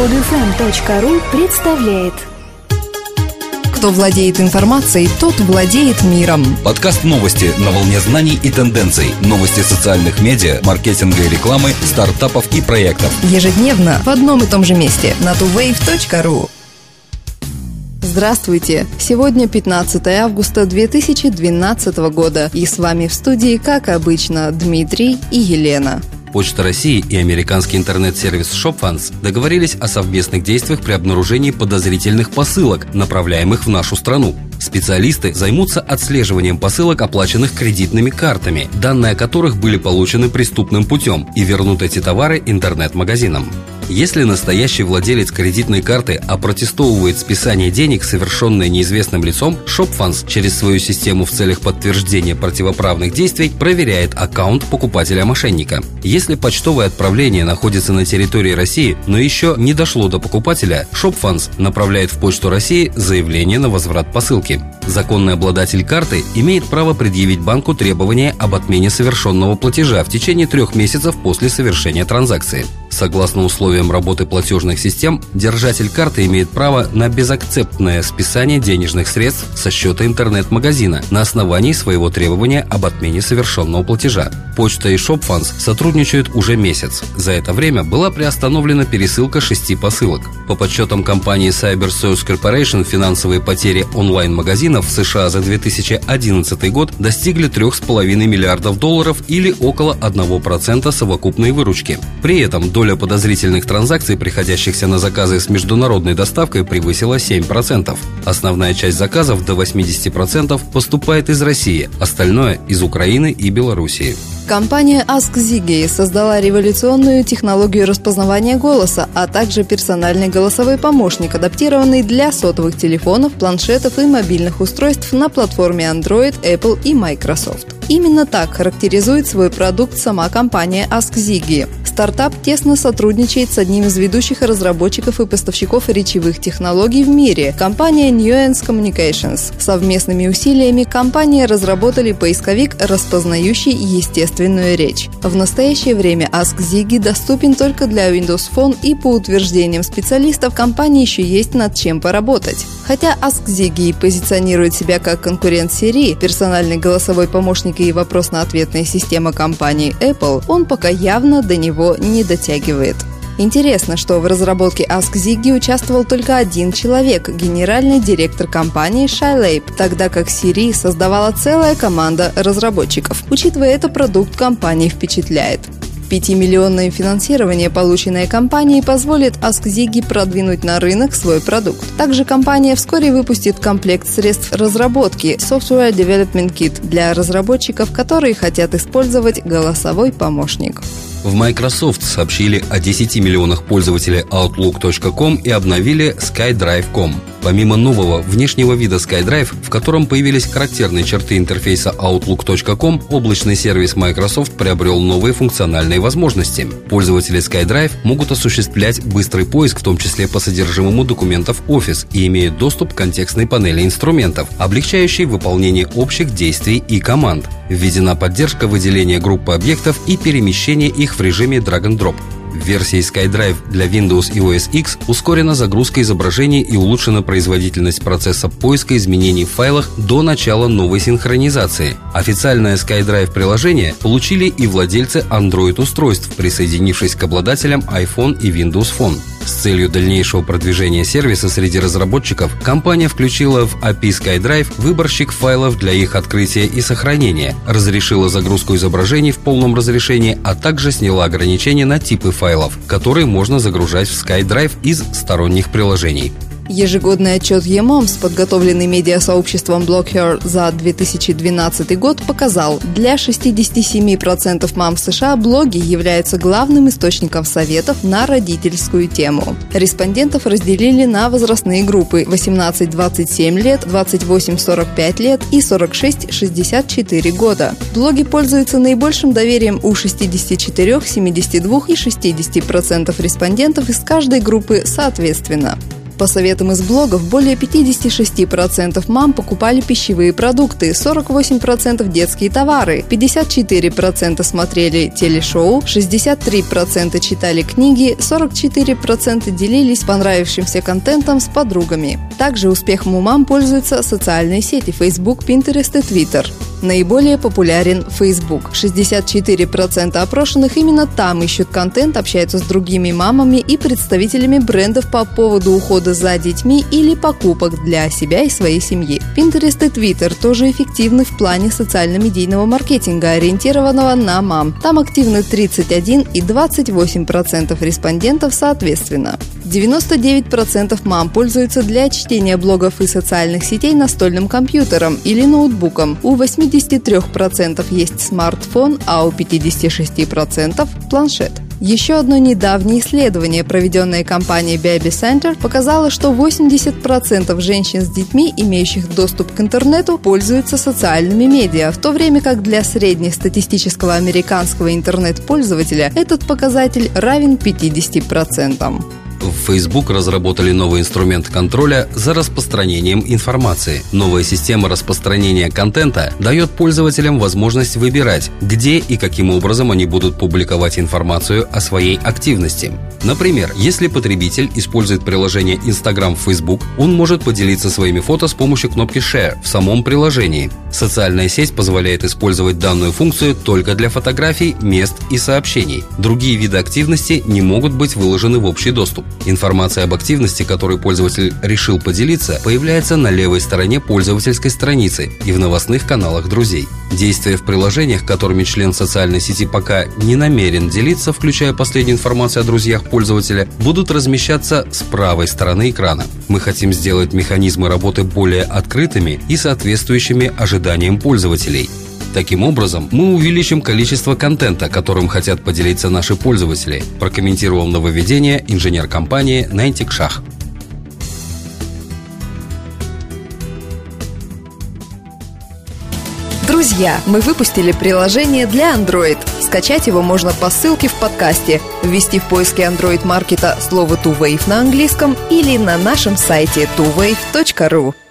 Podfm.ru представляет Кто владеет информацией, тот владеет миром. Подкаст новости на волне знаний и тенденций. Новости социальных медиа, маркетинга и рекламы, стартапов и проектов. Ежедневно в одном и том же месте на tuwave.ru. Здравствуйте! Сегодня 15 августа 2012 года и с вами в студии, как обычно, Дмитрий и Елена. Почта России и американский интернет-сервис ShopFans договорились о совместных действиях при обнаружении подозрительных посылок, направляемых в нашу страну. Специалисты займутся отслеживанием посылок, оплаченных кредитными картами, данные о которых были получены преступным путем, и вернут эти товары интернет-магазинам. Если настоящий владелец кредитной карты опротестовывает списание денег, совершенное неизвестным лицом, ShopFans через свою систему в целях подтверждения противоправных действий проверяет аккаунт покупателя-мошенника. Если почтовое отправление находится на территории России, но еще не дошло до покупателя, ShopFans направляет в Почту России заявление на возврат посылки. Законный обладатель карты имеет право предъявить банку требования об отмене совершенного платежа в течение трех месяцев после совершения транзакции. Согласно условиям работы платежных систем, держатель карты имеет право на безакцептное списание денежных средств со счета интернет-магазина на основании своего требования об отмене совершенного платежа. Почта и ShopFans сотрудничают уже месяц. За это время была приостановлена пересылка шести посылок. По подсчетам компании CyberSource Corporation финансовые потери онлайн-магазинов в США за 2011 год достигли 3,5 миллиардов долларов или около 1% совокупной выручки. При этом доля доля подозрительных транзакций, приходящихся на заказы с международной доставкой, превысила 7%. Основная часть заказов до 80% поступает из России, остальное – из Украины и Белоруссии. Компания AskZiggy создала революционную технологию распознавания голоса, а также персональный голосовой помощник, адаптированный для сотовых телефонов, планшетов и мобильных устройств на платформе Android, Apple и Microsoft. Именно так характеризует свой продукт сама компания AskZiggy. Стартап тесно сотрудничает с одним из ведущих разработчиков и поставщиков речевых технологий в мире – компания Nuance Communications. Совместными усилиями компания разработали поисковик, распознающий естественную речь. В настоящее время AskZiggy доступен только для Windows Phone и по утверждениям специалистов компании еще есть над чем поработать. Хотя AskZiggy позиционирует себя как конкурент Siri, персональный голосовой помощник и вопрос-на-ответная система компании Apple, он пока явно до него не дотягивает. Интересно, что в разработке AskZiggy участвовал только один человек – генеральный директор компании Shylab, тогда как Siri создавала целая команда разработчиков. Учитывая это, продукт компании впечатляет. 5-миллионное финансирование, полученное компанией, позволит AskZiggy продвинуть на рынок свой продукт. Также компания вскоре выпустит комплект средств разработки Software Development Kit для разработчиков, которые хотят использовать голосовой помощник. В Microsoft сообщили о 10 миллионах пользователей Outlook.com и обновили SkyDrive.com. Помимо нового внешнего вида SkyDrive, в котором появились характерные черты интерфейса Outlook.com, облачный сервис Microsoft приобрел новые функциональные возможности. Пользователи SkyDrive могут осуществлять быстрый поиск, в том числе по содержимому документов Office, и имеют доступ к контекстной панели инструментов, облегчающей выполнение общих действий и команд. Введена поддержка выделения группы объектов и перемещения их в режиме drag and drop. В версии SkyDrive для Windows и OS X ускорена загрузка изображений и улучшена производительность процесса поиска изменений в файлах до начала новой синхронизации. Официальное SkyDrive приложение получили и владельцы Android-устройств, присоединившись к обладателям iPhone и Windows Phone. С целью дальнейшего продвижения сервиса среди разработчиков, компания включила в API SkyDrive выборщик файлов для их открытия и сохранения, разрешила загрузку изображений в полном разрешении, а также сняла ограничения на типы файлов, которые можно загружать в SkyDrive из сторонних приложений. Ежегодный отчет ЕМОМС, подготовленный медиасообществом Blockher за 2012 год, показал, для 67% мам в США блоги являются главным источником советов на родительскую тему. Респондентов разделили на возрастные группы 18-27 лет, 28-45 лет и 46-64 года. Блоги пользуются наибольшим доверием у 64, 72 и 60% респондентов из каждой группы соответственно. По советам из блогов, более 56% мам покупали пищевые продукты, 48% детские товары, 54% смотрели телешоу, 63% читали книги, 44% делились понравившимся контентом с подругами. Также успехом у мам пользуются социальные сети Facebook, Pinterest и Twitter. Наиболее популярен Facebook. 64% опрошенных именно там ищут контент, общаются с другими мамами и представителями брендов по поводу ухода за детьми или покупок для себя и своей семьи. Pinterest и Twitter тоже эффективны в плане социально-медийного маркетинга, ориентированного на мам. Там активны 31 и 28% респондентов соответственно. 99% мам пользуются для чтения блогов и социальных сетей настольным компьютером или ноутбуком. У 83% есть смартфон, а у 56% – планшет. Еще одно недавнее исследование, проведенное компанией Baby Center, показало, что 80% женщин с детьми, имеющих доступ к интернету, пользуются социальными медиа, в то время как для среднестатистического американского интернет-пользователя этот показатель равен 50%. В Facebook разработали новый инструмент контроля за распространением информации. Новая система распространения контента дает пользователям возможность выбирать, где и каким образом они будут публиковать информацию о своей активности. Например, если потребитель использует приложение Instagram в Facebook, он может поделиться своими фото с помощью кнопки Share в самом приложении. Социальная сеть позволяет использовать данную функцию только для фотографий, мест и сообщений. Другие виды активности не могут быть выложены в общий доступ. Информация об активности, которой пользователь решил поделиться, появляется на левой стороне пользовательской страницы и в новостных каналах друзей. Действия в приложениях, которыми член социальной сети пока не намерен делиться, включая последнюю информацию о друзьях пользователя, будут размещаться с правой стороны экрана. Мы хотим сделать механизмы работы более открытыми и соответствующими ожиданиям пользователей. Таким образом, мы увеличим количество контента, которым хотят поделиться наши пользователи, прокомментировал нововведение инженер компании Niantic Шах. Друзья, мы выпустили приложение для Android. Скачать его можно по ссылке в подкасте, ввести в поиске Android маркета слово TuWave на английском или на нашем сайте tuwave.ru.